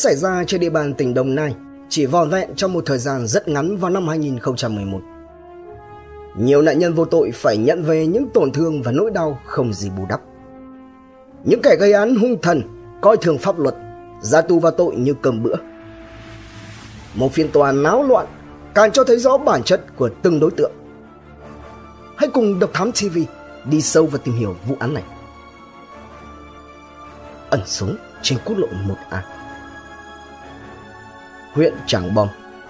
xảy ra trên địa bàn tỉnh Đồng Nai chỉ vòn vẹn trong một thời gian rất ngắn vào năm 2011. Nhiều nạn nhân vô tội phải nhận về những tổn thương và nỗi đau không gì bù đắp. Những kẻ gây án hung thần, coi thường pháp luật, ra tù vào tội như cơm bữa. Một phiên tòa náo loạn càng cho thấy rõ bản chất của từng đối tượng. Hãy cùng Độc Thám TV đi sâu và tìm hiểu vụ án này. Ẩn sống trên quốc lộ 1A huyện Trảng Bom,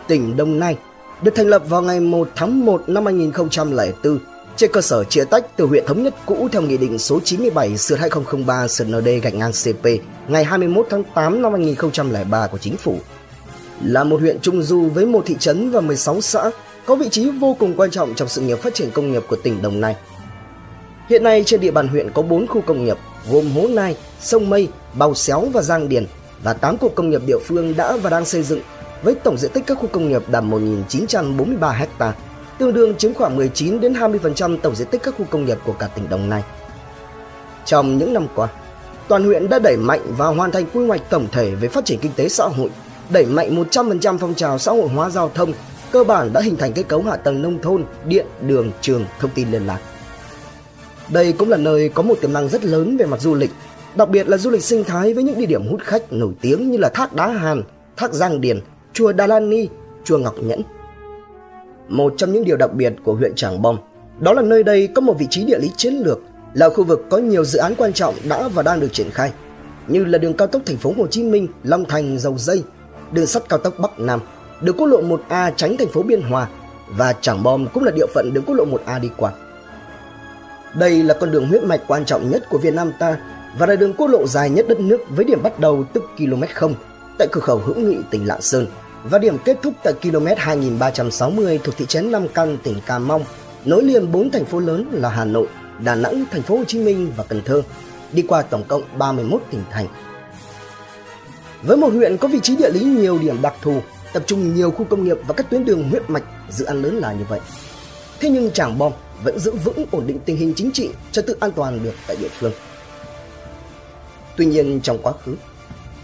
tỉnh Đông Nai, được thành lập vào ngày 1 tháng 1 năm 2004 trên cơ sở chia tách từ huyện thống nhất cũ theo nghị định số 97 sửa 2003 sửa ND gạch ngang CP ngày 21 tháng 8 năm 2003 của chính phủ. Là một huyện trung du với một thị trấn và 16 xã, có vị trí vô cùng quan trọng trong sự nghiệp phát triển công nghiệp của tỉnh Đồng Nai. Hiện nay trên địa bàn huyện có 4 khu công nghiệp gồm Hố Nai, Sông Mây, Bào Xéo và Giang Điền và 8 cụm công nghiệp địa phương đã và đang xây dựng với tổng diện tích các khu công nghiệp đạt 1.943 ha, tương đương chiếm khoảng 19 đến 20% tổng diện tích các khu công nghiệp của cả tỉnh Đồng Nai. Trong những năm qua, toàn huyện đã đẩy mạnh và hoàn thành quy hoạch tổng thể về phát triển kinh tế xã hội, đẩy mạnh 100% phong trào xã hội hóa giao thông, cơ bản đã hình thành kết cấu hạ tầng nông thôn, điện, đường, trường, thông tin liên lạc. Đây cũng là nơi có một tiềm năng rất lớn về mặt du lịch, đặc biệt là du lịch sinh thái với những địa điểm hút khách nổi tiếng như là Thác Đá Hàn, Thác Giang Điền, chùa Đà Lan Ni, chùa Ngọc Nhẫn. Một trong những điều đặc biệt của huyện Trảng Bom đó là nơi đây có một vị trí địa lý chiến lược, là khu vực có nhiều dự án quan trọng đã và đang được triển khai, như là đường cao tốc thành phố Hồ Chí Minh, Long Thành, Dầu Dây, đường sắt cao tốc Bắc Nam, đường quốc lộ 1A tránh thành phố Biên Hòa và Trảng Bom cũng là địa phận đường quốc lộ 1A đi qua. Đây là con đường huyết mạch quan trọng nhất của Việt Nam ta và là đường quốc lộ dài nhất đất nước với điểm bắt đầu tức km 0 tại cửa khẩu Hữu Nghị tỉnh Lạng Sơn và điểm kết thúc tại km 2360 thuộc thị trấn Nam Căn, tỉnh Cà Mau, nối liền bốn thành phố lớn là Hà Nội, Đà Nẵng, thành phố Hồ Chí Minh và Cần Thơ, đi qua tổng cộng 31 tỉnh thành. Với một huyện có vị trí địa lý nhiều điểm đặc thù, tập trung nhiều khu công nghiệp và các tuyến đường huyết mạch, dự án lớn là như vậy. Thế nhưng Trảng Bom vẫn giữ vững ổn định tình hình chính trị, trật tự an toàn được tại địa phương. Tuy nhiên trong quá khứ,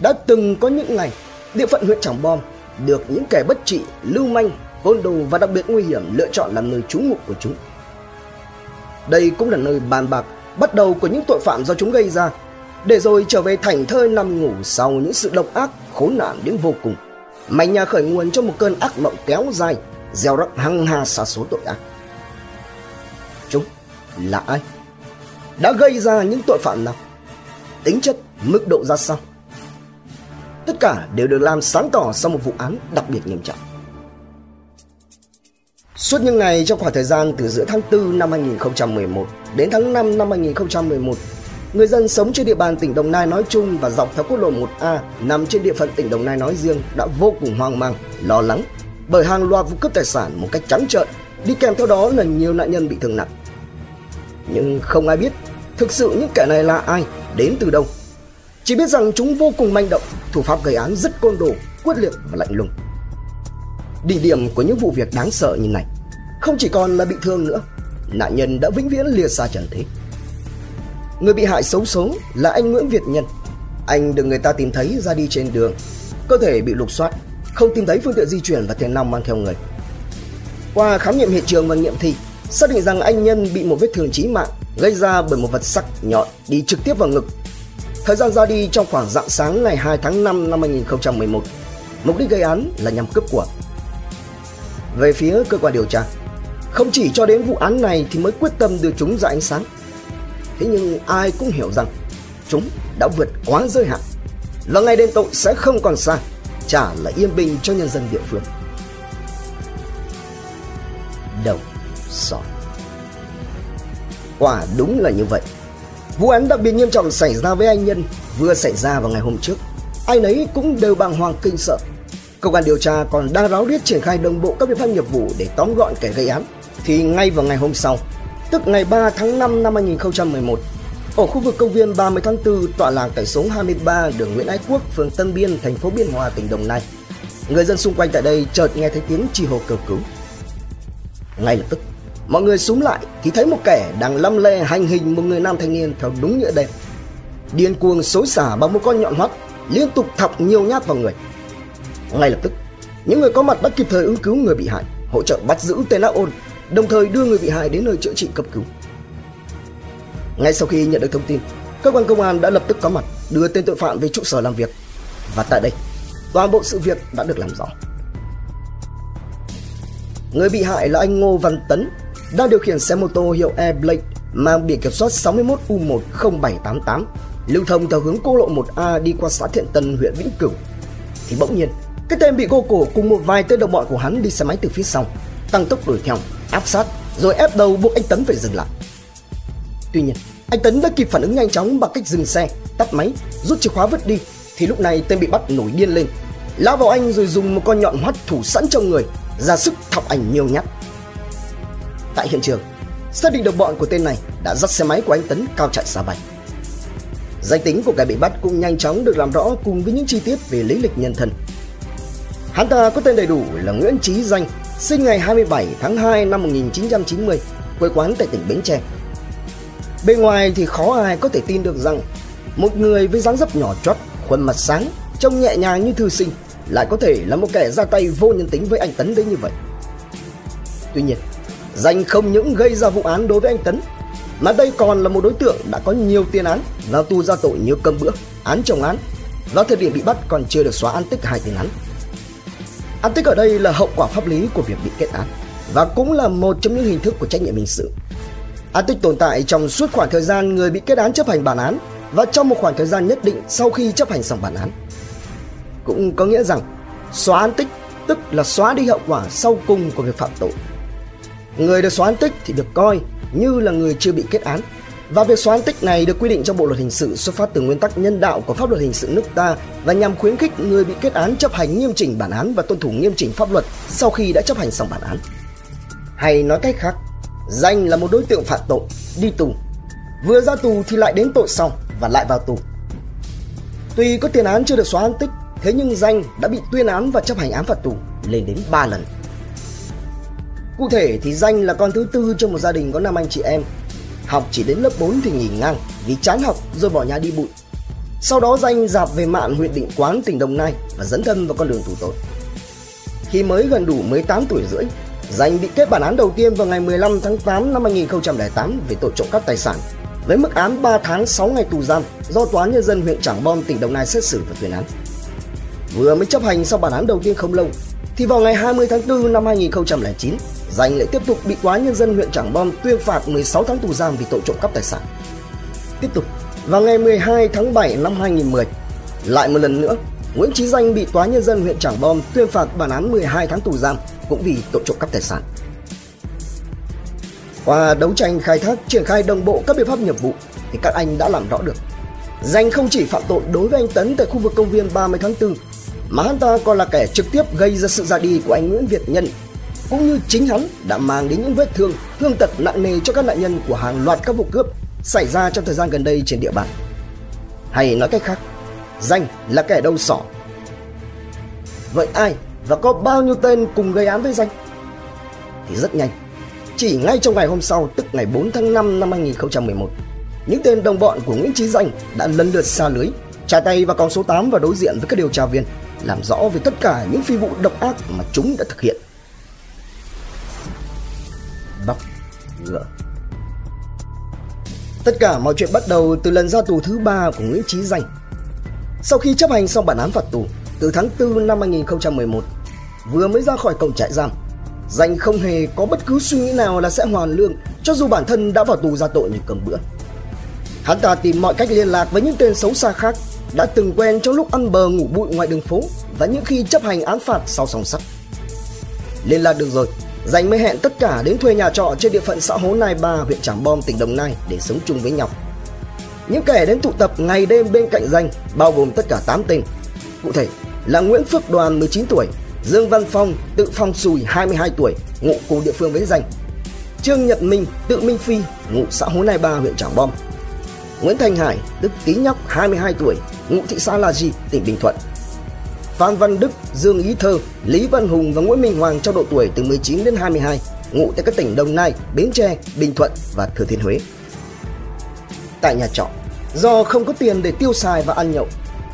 đã từng có những ngày địa phận huyện Trảng Bom được những kẻ bất trị, lưu manh, côn đồ và đặc biệt nguy hiểm lựa chọn làm nơi trú ngụ của chúng. Đây cũng là nơi bàn bạc bắt đầu của những tội phạm do chúng gây ra, để rồi trở về thành thơi nằm ngủ sau những sự độc ác khốn nạn đến vô cùng. Mảnh nhà khởi nguồn cho một cơn ác mộng kéo dài, gieo rắc hăng hà xa số tội ác. Chúng là ai? Đã gây ra những tội phạm nào? Tính chất, mức độ ra sao? Tất cả đều được làm sáng tỏ sau một vụ án đặc biệt nghiêm trọng. Suốt những ngày trong khoảng thời gian từ giữa tháng 4 năm 2011 đến tháng 5 năm 2011, người dân sống trên địa bàn tỉnh Đồng Nai nói chung và dọc theo quốc lộ 1A nằm trên địa phận tỉnh Đồng Nai nói riêng đã vô cùng hoang mang, lo lắng bởi hàng loạt vụ cướp tài sản một cách trắng trợn, đi kèm theo đó là nhiều nạn nhân bị thương nặng. Nhưng không ai biết thực sự những kẻ này là ai, đến từ đâu chỉ biết rằng chúng vô cùng manh động, thủ pháp gây án rất côn đồ, quyết liệt và lạnh lùng. Đỉnh điểm của những vụ việc đáng sợ như này không chỉ còn là bị thương nữa, nạn nhân đã vĩnh viễn lìa xa trần thế. Người bị hại xấu số là anh Nguyễn Việt Nhân. Anh được người ta tìm thấy ra đi trên đường, cơ thể bị lục soát, không tìm thấy phương tiện di chuyển và tiền nong mang theo người. Qua khám nghiệm hiện trường và nghiệm thi xác định rằng anh Nhân bị một vết thương chí mạng gây ra bởi một vật sắc nhọn đi trực tiếp vào ngực Thời gian ra đi trong khoảng dạng sáng ngày 2 tháng 5 năm 2011. Mục đích gây án là nhằm cướp của. Về phía cơ quan điều tra, không chỉ cho đến vụ án này thì mới quyết tâm đưa chúng ra ánh sáng. Thế nhưng ai cũng hiểu rằng chúng đã vượt quá giới hạn và ngày đêm tội sẽ không còn xa, trả lại yên bình cho nhân dân địa phương. Đồng sọ Quả đúng là như vậy. Vụ án đặc biệt nghiêm trọng xảy ra với anh Nhân vừa xảy ra vào ngày hôm trước. Ai nấy cũng đều bàng hoàng kinh sợ. Cơ quan điều tra còn đang ráo riết triển khai đồng bộ các biện pháp nghiệp vụ để tóm gọn kẻ gây án. Thì ngay vào ngày hôm sau, tức ngày 3 tháng 5 năm 2011, ở khu vực công viên 30 tháng 4 tọa lạc tại số 23 đường Nguyễn Ái Quốc, phường Tân Biên, thành phố Biên Hòa, tỉnh Đồng Nai. Người dân xung quanh tại đây chợt nghe thấy tiếng chi hô cầu cứu. Ngay lập tức, Mọi người súng lại thì thấy một kẻ đang lâm lê hành hình một người nam thanh niên theo đúng nghĩa đen. Điên cuồng xối xả bằng một con nhọn hoắt liên tục thọc nhiều nhát vào người. Ngay lập tức, những người có mặt đã kịp thời ứng cứu người bị hại, hỗ trợ bắt giữ tên ác ôn, đồng thời đưa người bị hại đến nơi chữa trị cấp cứu. Ngay sau khi nhận được thông tin, cơ quan công an đã lập tức có mặt đưa tên tội phạm về trụ sở làm việc. Và tại đây, toàn bộ sự việc đã được làm rõ. Người bị hại là anh Ngô Văn Tấn, đang điều khiển xe mô tô hiệu Airblade mang biển kiểm soát 61U10788 lưu thông theo hướng cô lộ 1A đi qua xã Thiện Tân, huyện Vĩnh Cửu. Thì bỗng nhiên, cái tên bị gô cổ cùng một vài tên đồng bọn của hắn đi xe máy từ phía sau, tăng tốc đuổi theo, áp sát, rồi ép đầu buộc anh Tấn phải dừng lại. Tuy nhiên, anh Tấn đã kịp phản ứng nhanh chóng bằng cách dừng xe, tắt máy, rút chìa khóa vứt đi, thì lúc này tên bị bắt nổi điên lên, lao vào anh rồi dùng một con nhọn hoắt thủ sẵn trong người, ra sức thọc ảnh nhiều nhát. Tại hiện trường, xác định được bọn của tên này đã dắt xe máy của anh Tấn cao chạy xa bay. Danh tính của kẻ bị bắt cũng nhanh chóng được làm rõ cùng với những chi tiết về lý lịch nhân thân. Hắn ta có tên đầy đủ là Nguyễn Trí Danh, sinh ngày 27 tháng 2 năm 1990, quê quán tại tỉnh Bến Tre. Bên ngoài thì khó ai có thể tin được rằng một người với dáng dấp nhỏ chót, khuôn mặt sáng, trông nhẹ nhàng như thư sinh lại có thể là một kẻ ra tay vô nhân tính với anh Tấn đến như vậy. Tuy nhiên, Danh không những gây ra vụ án đối với anh Tấn mà đây còn là một đối tượng đã có nhiều tiền án vào tù ra tội như cơm bữa, án chồng án. Vào thời điểm bị bắt còn chưa được xóa án tích hai tiền án. Án tích ở đây là hậu quả pháp lý của việc bị kết án và cũng là một trong những hình thức của trách nhiệm hình sự. Án tích tồn tại trong suốt khoảng thời gian người bị kết án chấp hành bản án và trong một khoảng thời gian nhất định sau khi chấp hành xong bản án. Cũng có nghĩa rằng xóa án tích tức là xóa đi hậu quả sau cùng của việc phạm tội. Người được xóa án tích thì được coi như là người chưa bị kết án. Và việc xóa án tích này được quy định trong Bộ luật hình sự xuất phát từ nguyên tắc nhân đạo của pháp luật hình sự nước ta và nhằm khuyến khích người bị kết án chấp hành nghiêm chỉnh bản án và tuân thủ nghiêm chỉnh pháp luật sau khi đã chấp hành xong bản án. Hay nói cách khác, danh là một đối tượng phạm tội, đi tù. Vừa ra tù thì lại đến tội xong và lại vào tù. Tuy có tiền án chưa được xóa án tích, thế nhưng danh đã bị tuyên án và chấp hành án phạt tù lên đến 3 lần. Cụ thể thì Danh là con thứ tư trong một gia đình có 5 anh chị em. Học chỉ đến lớp 4 thì nghỉ ngang vì chán học rồi bỏ nhà đi bụi. Sau đó Danh dạp về mạn huyện Định Quán tỉnh Đồng Nai và dẫn thân vào con đường tù tội. Khi mới gần đủ 18 tuổi rưỡi, Danh bị kết bản án đầu tiên vào ngày 15 tháng 8 năm 2008 về tội trộm cắp tài sản với mức án 3 tháng 6 ngày tù giam do Tòa án Nhân dân huyện Trảng Bom tỉnh Đồng Nai xét xử và tuyên án. Vừa mới chấp hành sau bản án đầu tiên không lâu, thì vào ngày 20 tháng 4 năm 2009, Danh lại tiếp tục bị Tòa Nhân dân huyện Trảng Bom tuyên phạt 16 tháng tù giam vì tội trộm cắp tài sản. Tiếp tục, vào ngày 12 tháng 7 năm 2010, lại một lần nữa, Nguyễn Chí Danh bị Tòa Nhân dân huyện Trảng Bom tuyên phạt bản án 12 tháng tù giam cũng vì tội trộm cắp tài sản. Qua đấu tranh khai thác triển khai đồng bộ các biện pháp nghiệp vụ thì các anh đã làm rõ được. Danh không chỉ phạm tội đối với anh Tấn tại khu vực công viên 30 tháng 4 mà hắn ta còn là kẻ trực tiếp gây ra sự ra đi của anh Nguyễn Việt Nhân cũng như chính hắn đã mang đến những vết thương, thương tật nặng nề cho các nạn nhân của hàng loạt các vụ cướp xảy ra trong thời gian gần đây trên địa bàn. Hay nói cách khác, danh là kẻ đầu sỏ. Vậy ai và có bao nhiêu tên cùng gây án với danh? Thì rất nhanh, chỉ ngay trong ngày hôm sau tức ngày 4 tháng 5 năm 2011, những tên đồng bọn của Nguyễn Chí Danh đã lần lượt xa lưới, trả tay vào con số 8 và đối diện với các điều tra viên, làm rõ về tất cả những phi vụ độc ác mà chúng đã thực hiện. Ngựa. Tất cả mọi chuyện bắt đầu từ lần ra tù thứ ba của Nguyễn Chí Danh. Sau khi chấp hành xong bản án phạt tù từ tháng 4 năm 2011, vừa mới ra khỏi cổng trại giam, Danh không hề có bất cứ suy nghĩ nào là sẽ hoàn lương cho dù bản thân đã vào tù ra tội như cầm bữa. Hắn ta tìm mọi cách liên lạc với những tên xấu xa khác đã từng quen trong lúc ăn bờ ngủ bụi ngoài đường phố và những khi chấp hành án phạt sau song sắt. Liên lạc được rồi, Danh mới hẹn tất cả đến thuê nhà trọ trên địa phận xã Hố Nai Ba, huyện Trảng Bom, tỉnh Đồng Nai để sống chung với nhau. Những kẻ đến tụ tập ngày đêm bên cạnh Danh bao gồm tất cả 8 tên. Cụ thể là Nguyễn Phước Đoàn 19 tuổi, Dương Văn Phong tự Phong Sùi 22 tuổi, ngụ cùng địa phương với Danh. Trương Nhật Minh tự Minh Phi, ngụ xã Hố Nai Ba, huyện Trảng Bom. Nguyễn Thành Hải, tức Tí Nhóc 22 tuổi, ngụ thị xã La Di, tỉnh Bình Thuận Phan Văn Đức, Dương Ý Thơ, Lý Văn Hùng và Nguyễn Minh Hoàng trong độ tuổi từ 19 đến 22, ngụ tại các tỉnh Đồng Nai, Bến Tre, Bình Thuận và Thừa Thiên Huế. Tại nhà trọ, do không có tiền để tiêu xài và ăn nhậu,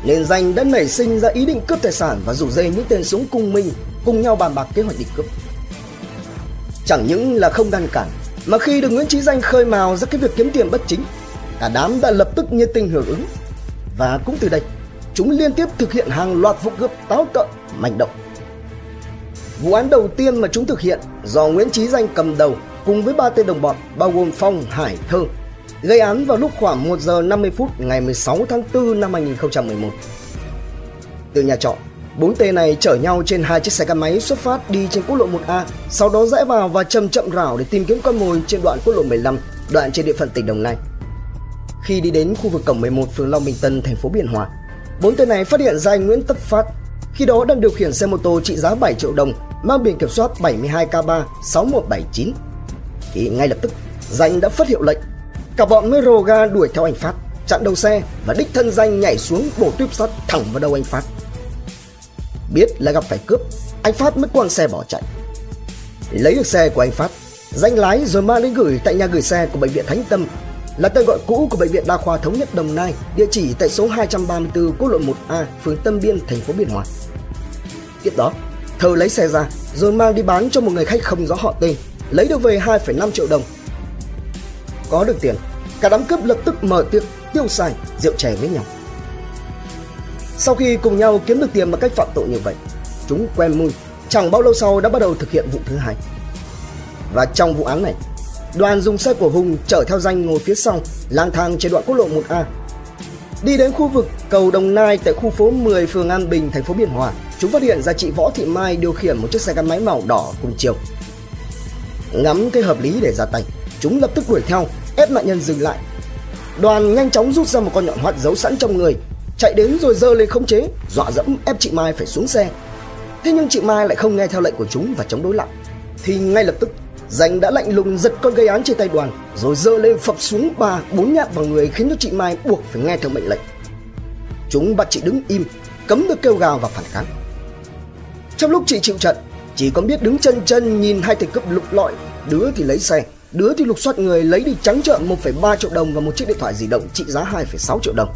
nên danh đã nảy sinh ra ý định cướp tài sản và rủ dê những tên súng cùng minh cùng nhau bàn bạc kế hoạch đi cướp. Chẳng những là không ngăn cản, mà khi được Nguyễn Chí Danh khơi mào ra cái việc kiếm tiền bất chính, cả đám đã lập tức nhiệt tình hưởng ứng. Và cũng từ đây, chúng liên tiếp thực hiện hàng loạt vụ cướp táo tợn, manh động. Vụ án đầu tiên mà chúng thực hiện do Nguyễn Chí Danh cầm đầu cùng với ba tên đồng bọn bao gồm Phong, Hải, Thơ gây án vào lúc khoảng 1 giờ 50 phút ngày 16 tháng 4 năm 2011. Từ nhà trọ, bốn tên này chở nhau trên hai chiếc xe gắn máy xuất phát đi trên quốc lộ 1A, sau đó rẽ vào và chậm chậm rảo để tìm kiếm con mồi trên đoạn quốc lộ 15, đoạn trên địa phận tỉnh Đồng Nai. Khi đi đến khu vực cổng 11 phường Long Bình Tân, thành phố Biên Hòa, bốn tên này phát hiện ra anh Nguyễn Tất Phát, khi đó đang điều khiển xe mô tô trị giá 7 triệu đồng, mang biển kiểm soát 72K3 6179. Thì ngay lập tức, danh đã phát hiệu lệnh Cả bọn mới rồ ga đuổi theo anh Phát, chặn đầu xe và đích thân danh nhảy xuống bổ tuyếp sắt thẳng vào đầu anh Phát. Biết là gặp phải cướp, anh Phát mới quăng xe bỏ chạy. Lấy được xe của anh Phát, danh lái rồi mang đến gửi tại nhà gửi xe của bệnh viện Thánh Tâm là tên gọi cũ của bệnh viện đa khoa thống nhất Đồng Nai, địa chỉ tại số 234 quốc lộ 1A, phường Tân Biên, thành phố Biên Hòa. Tiếp đó, Thơ lấy xe ra rồi mang đi bán cho một người khách không rõ họ tên, lấy được về 2,5 triệu đồng có được tiền, cả đám cướp lập tức mở tiệc tiêu xài rượu chè với nhau. Sau khi cùng nhau kiếm được tiền bằng cách phạm tội như vậy, chúng quen mùi, chẳng bao lâu sau đã bắt đầu thực hiện vụ thứ hai. Và trong vụ án này, đoàn dùng xe của Hùng chở theo danh ngồi phía sau, lang thang trên đoạn quốc lộ 1A. Đi đến khu vực cầu Đồng Nai tại khu phố 10 phường An Bình, thành phố Biên Hòa, chúng phát hiện ra chị Võ Thị Mai điều khiển một chiếc xe gắn máy màu đỏ cùng chiều. Ngắm thấy hợp lý để ra tay, Chúng lập tức đuổi theo, ép nạn nhân dừng lại. Đoàn nhanh chóng rút ra một con nhọn hoắt giấu sẵn trong người, chạy đến rồi giơ lên khống chế, dọa dẫm ép chị Mai phải xuống xe. Thế nhưng chị Mai lại không nghe theo lệnh của chúng và chống đối lại. Thì ngay lập tức, Danh đã lạnh lùng giật con gây án trên tay đoàn, rồi giơ lên phập xuống ba bốn nhát vào người khiến cho chị Mai buộc phải nghe theo mệnh lệnh. Chúng bắt chị đứng im, cấm được kêu gào và phản kháng. Trong lúc chị chịu trận, chỉ còn biết đứng chân chân nhìn hai tên cướp lục lọi, đứa thì lấy xe, Đứa thì lục soát người lấy đi trắng trợn 1,3 triệu đồng và một chiếc điện thoại di động trị giá 2,6 triệu đồng.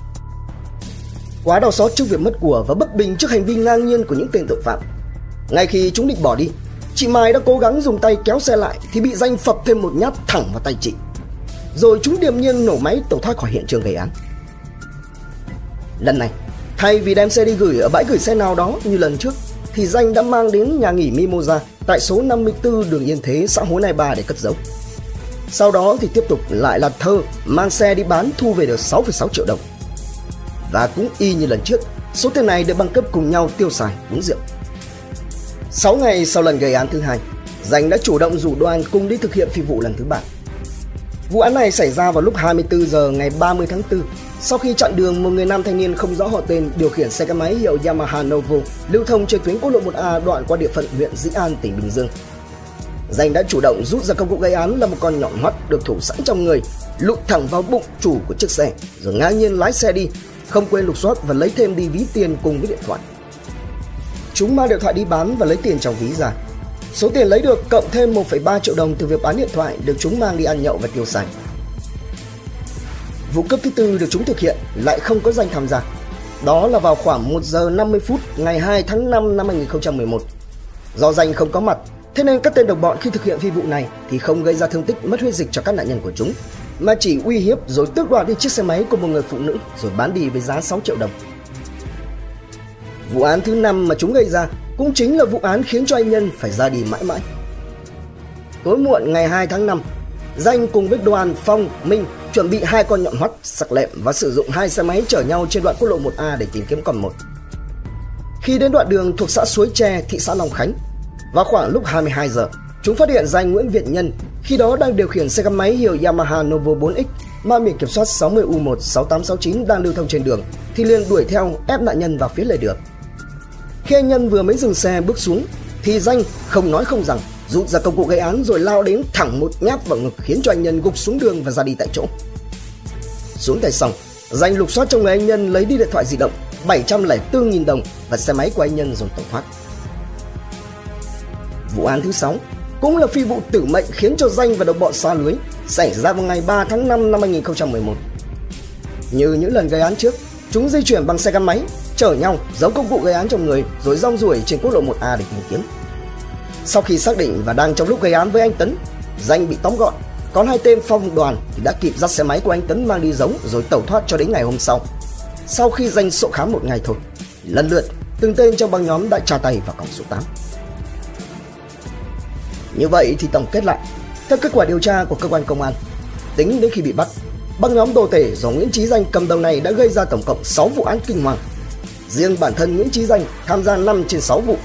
Quá đau xót trước việc mất của và bất bình trước hành vi ngang nhiên của những tên tội phạm. Ngay khi chúng định bỏ đi, chị Mai đã cố gắng dùng tay kéo xe lại thì bị danh phập thêm một nhát thẳng vào tay chị. Rồi chúng điềm nhiên nổ máy tẩu thoát khỏi hiện trường gây án. Lần này, thay vì đem xe đi gửi ở bãi gửi xe nào đó như lần trước, thì danh đã mang đến nhà nghỉ Mimosa tại số 54 đường Yên Thế, xã Hối Nai Ba để cất giấu. Sau đó thì tiếp tục lại là thơ mang xe đi bán thu về được 6,6 triệu đồng. Và cũng y như lần trước, số tiền này được băng cấp cùng nhau tiêu xài uống rượu. 6 ngày sau lần gây án thứ hai, Danh đã chủ động rủ đoàn cùng đi thực hiện phi vụ lần thứ ba. Vụ án này xảy ra vào lúc 24 giờ ngày 30 tháng 4, sau khi chặn đường một người nam thanh niên không rõ họ tên điều khiển xe gắn máy hiệu Yamaha Novo lưu thông trên tuyến quốc lộ 1A đoạn qua địa phận huyện Dĩ An, tỉnh Bình Dương Danh đã chủ động rút ra công cụ gây án là một con nhọn hoắt được thủ sẵn trong người, lụi thẳng vào bụng chủ của chiếc xe, rồi ngang nhiên lái xe đi, không quên lục soát và lấy thêm đi ví tiền cùng với điện thoại. Chúng mang điện thoại đi bán và lấy tiền trong ví ra. Số tiền lấy được cộng thêm 1,3 triệu đồng từ việc bán điện thoại được chúng mang đi ăn nhậu và tiêu xài. Vụ cướp thứ tư được chúng thực hiện lại không có danh tham gia. Đó là vào khoảng 1 giờ 50 phút ngày 2 tháng 5 năm 2011. Do danh không có mặt Thế nên các tên đồng bọn khi thực hiện phi vụ này thì không gây ra thương tích mất huyết dịch cho các nạn nhân của chúng, mà chỉ uy hiếp rồi tước đoạt đi chiếc xe máy của một người phụ nữ rồi bán đi với giá 6 triệu đồng. Vụ án thứ năm mà chúng gây ra cũng chính là vụ án khiến cho anh Nhân phải ra đi mãi mãi. Tối muộn ngày 2 tháng 5, Danh cùng với đoàn Phong, Minh chuẩn bị hai con nhọn hoắt, sắc lẹm và sử dụng hai xe máy chở nhau trên đoạn quốc lộ 1A để tìm kiếm còn một. Khi đến đoạn đường thuộc xã Suối Tre, thị xã Long Khánh, vào khoảng lúc 22 giờ, chúng phát hiện danh Nguyễn Việt Nhân khi đó đang điều khiển xe gắn máy hiệu Yamaha Novo 4X mang biển kiểm soát 60U16869 đang lưu thông trên đường thì liền đuổi theo ép nạn nhân vào phía lề đường. Khi anh Nhân vừa mới dừng xe bước xuống thì danh không nói không rằng rút ra công cụ gây án rồi lao đến thẳng một nhát vào ngực khiến cho anh Nhân gục xuống đường và ra đi tại chỗ. Xuống tay xong, danh lục soát trong người anh Nhân lấy đi điện thoại di động 704.000 đồng và xe máy của anh Nhân rồi tẩu thoát. Vụ án thứ 6 cũng là phi vụ tử mệnh khiến cho danh và đồng bọn xa lưới xảy ra vào ngày 3 tháng 5 năm 2011. Như những lần gây án trước, chúng di chuyển bằng xe gắn máy, chở nhau giấu công cụ gây án trong người rồi rong ruổi trên quốc lộ 1A để tìm kiếm. Sau khi xác định và đang trong lúc gây án với anh Tấn, danh bị tóm gọn, còn hai tên Phong Đoàn thì đã kịp dắt xe máy của anh Tấn mang đi giấu rồi tẩu thoát cho đến ngày hôm sau. Sau khi danh sổ khám một ngày thôi, lần lượt từng tên trong băng nhóm đã tra tay vào cổng số 8. Như vậy thì tổng kết lại, theo kết quả điều tra của cơ quan công an, tính đến khi bị bắt, băng nhóm đồ tể do Nguyễn Chí Danh cầm đầu này đã gây ra tổng cộng 6 vụ án kinh hoàng. Riêng bản thân Nguyễn Chí Danh tham gia 5 trên 6 vụ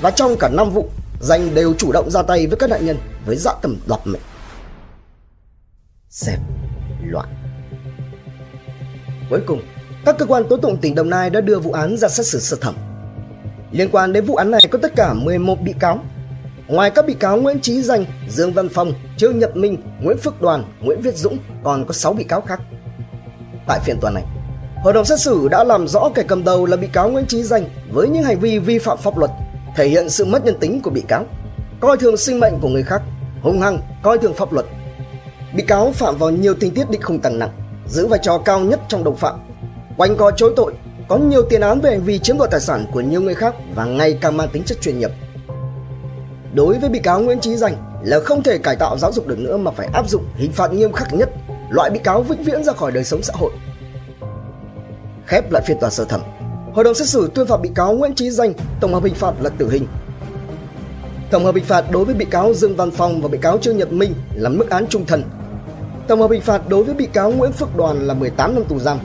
và trong cả 5 vụ, Danh đều chủ động ra tay với các nạn nhân với dã tầm đoạt mệnh. Xem loạn Cuối cùng, các cơ quan tố tụng tỉnh Đồng Nai đã đưa vụ án ra xét xử sơ thẩm. Liên quan đến vụ án này có tất cả 11 bị cáo. Ngoài các bị cáo Nguyễn Trí Danh, Dương Văn Phong, Trương Nhật Minh, Nguyễn Phước Đoàn, Nguyễn Viết Dũng còn có 6 bị cáo khác. Tại phiên tòa này, hội đồng xét xử đã làm rõ kẻ cầm đầu là bị cáo Nguyễn Trí Danh với những hành vi vi phạm pháp luật, thể hiện sự mất nhân tính của bị cáo, coi thường sinh mệnh của người khác, hung hăng, coi thường pháp luật. Bị cáo phạm vào nhiều tình tiết định khung tăng nặng, giữ vai trò cao nhất trong đồng phạm quanh co chối tội, có nhiều tiền án về hành vi chiếm đoạt tài sản của nhiều người khác và ngày càng mang tính chất chuyên nghiệp. Đối với bị cáo Nguyễn Chí Danh là không thể cải tạo giáo dục được nữa mà phải áp dụng hình phạt nghiêm khắc nhất, loại bị cáo vĩnh viễn ra khỏi đời sống xã hội. Khép lại phiên tòa sơ thẩm, hội đồng xét xử tuyên phạt bị cáo Nguyễn Chí Danh tổng hợp hình phạt là tử hình. Tổng hợp hình phạt đối với bị cáo Dương Văn Phong và bị cáo Trương Nhật Minh là mức án trung thân. Tổng hợp hình phạt đối với bị cáo Nguyễn Phước Đoàn là 18 năm tù giam.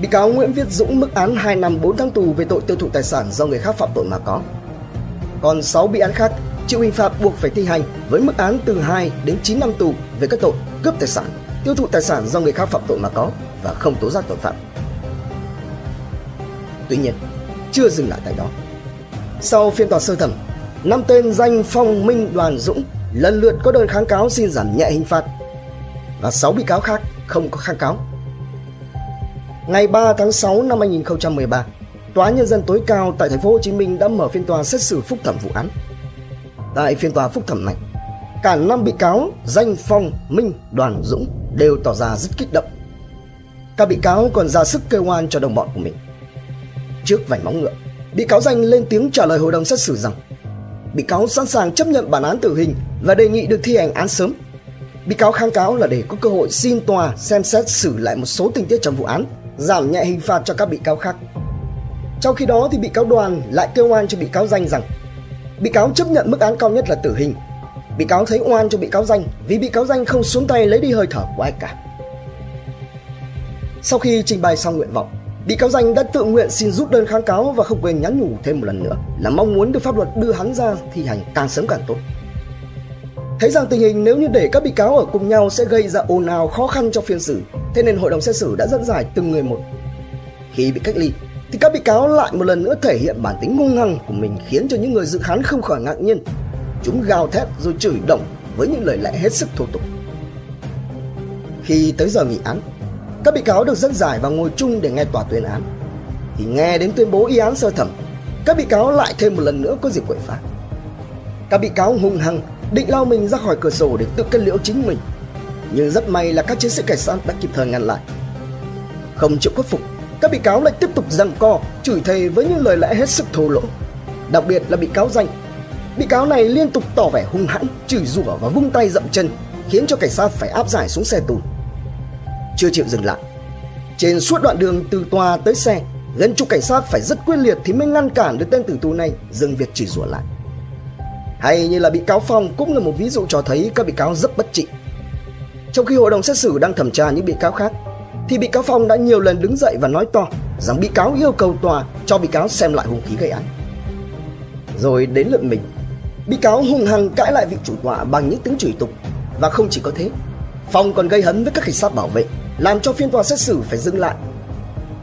Bị cáo Nguyễn Viết Dũng mức án 2 năm 4 tháng tù về tội tiêu thụ tài sản do người khác phạm tội mà có. Còn 6 bị án khác chịu hình phạt buộc phải thi hành với mức án từ 2 đến 9 năm tù về các tội cướp tài sản, tiêu thụ tài sản do người khác phạm tội mà có và không tố giác tội phạm. Tuy nhiên, chưa dừng lại tại đó. Sau phiên tòa sơ thẩm, năm tên danh Phong Minh Đoàn Dũng lần lượt có đơn kháng cáo xin giảm nhẹ hình phạt và 6 bị cáo khác không có kháng cáo Ngày 3 tháng 6 năm 2013, Tòa nhân dân tối cao tại thành phố Hồ Chí Minh đã mở phiên tòa xét xử phúc thẩm vụ án. Tại phiên tòa phúc thẩm này, cả năm bị cáo Danh Phong, Minh, Đoàn Dũng đều tỏ ra rất kích động. Các bị cáo còn ra sức kêu oan cho đồng bọn của mình. Trước vành móng ngựa, bị cáo Danh lên tiếng trả lời hội đồng xét xử rằng bị cáo sẵn sàng chấp nhận bản án tử hình và đề nghị được thi hành án sớm. Bị cáo kháng cáo là để có cơ hội xin tòa xem xét xử lại một số tình tiết trong vụ án giảm nhẹ hình phạt cho các bị cáo khác. Trong khi đó thì bị cáo đoàn lại kêu oan cho bị cáo danh rằng bị cáo chấp nhận mức án cao nhất là tử hình. Bị cáo thấy oan cho bị cáo danh vì bị cáo danh không xuống tay lấy đi hơi thở của ai cả. Sau khi trình bày xong nguyện vọng, bị cáo danh đã tự nguyện xin rút đơn kháng cáo và không quên nhắn nhủ thêm một lần nữa là mong muốn được pháp luật đưa hắn ra thi hành càng sớm càng tốt. Thấy rằng tình hình nếu như để các bị cáo ở cùng nhau sẽ gây ra ồn ào khó khăn cho phiên xử, thế nên hội đồng xét xử đã dẫn giải từng người một. Khi bị cách ly, thì các bị cáo lại một lần nữa thể hiện bản tính hung hăng của mình khiến cho những người dự khán không khỏi ngạc nhiên. Chúng gào thét rồi chửi động với những lời lẽ hết sức thô tục. Khi tới giờ nghị án, các bị cáo được dẫn giải và ngồi chung để nghe tòa tuyên án. Thì nghe đến tuyên bố y án sơ thẩm, các bị cáo lại thêm một lần nữa có dịp quậy phá. Các bị cáo hung hăng định lao mình ra khỏi cửa sổ để tự kết liễu chính mình. Nhưng rất may là các chiến sĩ cảnh sát đã kịp thời ngăn lại. Không chịu khuất phục, các bị cáo lại tiếp tục giằng co, chửi thề với những lời lẽ hết sức thô lỗ. Đặc biệt là bị cáo danh. Bị cáo này liên tục tỏ vẻ hung hãn, chửi rủa và vung tay dậm chân, khiến cho cảnh sát phải áp giải xuống xe tù. Chưa chịu dừng lại. Trên suốt đoạn đường từ tòa tới xe, gần chục cảnh sát phải rất quyết liệt thì mới ngăn cản được tên tử tù này dừng việc chửi rủa lại. Hay như là bị cáo Phong cũng là một ví dụ cho thấy các bị cáo rất bất trị. Trong khi hội đồng xét xử đang thẩm tra những bị cáo khác, thì bị cáo Phong đã nhiều lần đứng dậy và nói to rằng bị cáo yêu cầu tòa cho bị cáo xem lại hung khí gây án. Rồi đến lượt mình, bị cáo hung hăng cãi lại vị chủ tọa bằng những tiếng chửi tục. Và không chỉ có thế, Phong còn gây hấn với các cảnh sát bảo vệ, làm cho phiên tòa xét xử phải dừng lại.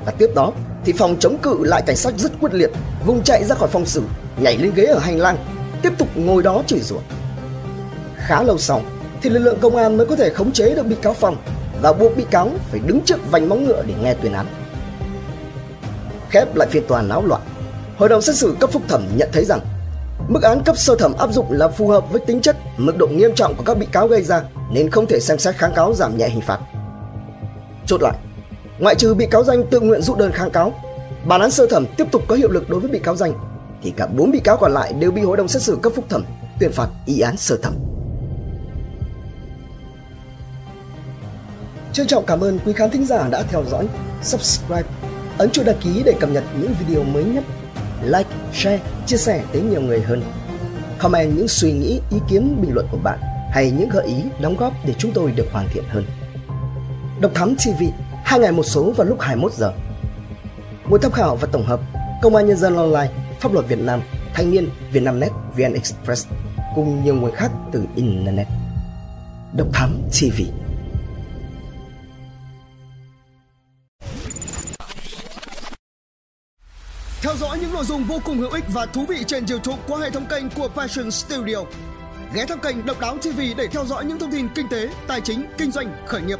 Và tiếp đó thì phòng chống cự lại cảnh sát rất quyết liệt, vùng chạy ra khỏi phòng xử, nhảy lên ghế ở hành lang tiếp tục ngồi đó chửi rủa. Khá lâu sau thì lực lượng công an mới có thể khống chế được bị cáo phòng và buộc bị cáo phải đứng trước vành móng ngựa để nghe tuyên án. Khép lại phiên tòa náo loạn, hội đồng xét xử cấp phúc thẩm nhận thấy rằng mức án cấp sơ thẩm áp dụng là phù hợp với tính chất, mức độ nghiêm trọng của các bị cáo gây ra nên không thể xem xét kháng cáo giảm nhẹ hình phạt. Chốt lại, ngoại trừ bị cáo danh tự nguyện rút đơn kháng cáo, Bản án sơ thẩm tiếp tục có hiệu lực đối với bị cáo danh thì cả bốn bị cáo còn lại đều bị hội đồng xét xử cấp phúc thẩm tuyên phạt y án sơ thẩm. Trân trọng cảm ơn quý khán thính giả đã theo dõi, subscribe, ấn chuông đăng ký để cập nhật những video mới nhất, like, share, chia sẻ tới nhiều người hơn. Comment những suy nghĩ, ý kiến, bình luận của bạn hay những gợi ý, đóng góp để chúng tôi được hoàn thiện hơn. Độc Thám TV, hai ngày một số vào lúc 21 giờ. buổi tham khảo và tổng hợp Công an Nhân dân Online, Pháp luật Việt Nam, Thanh niên, Vietnamnet, VN Express cùng nhiều nguồn khác từ Internet. Độc Thám TV Theo dõi những nội dung vô cùng hữu ích và thú vị trên YouTube qua hệ thống kênh của Passion Studio. Ghé thăm kênh Độc Đáo TV để theo dõi những thông tin kinh tế, tài chính, kinh doanh, khởi nghiệp.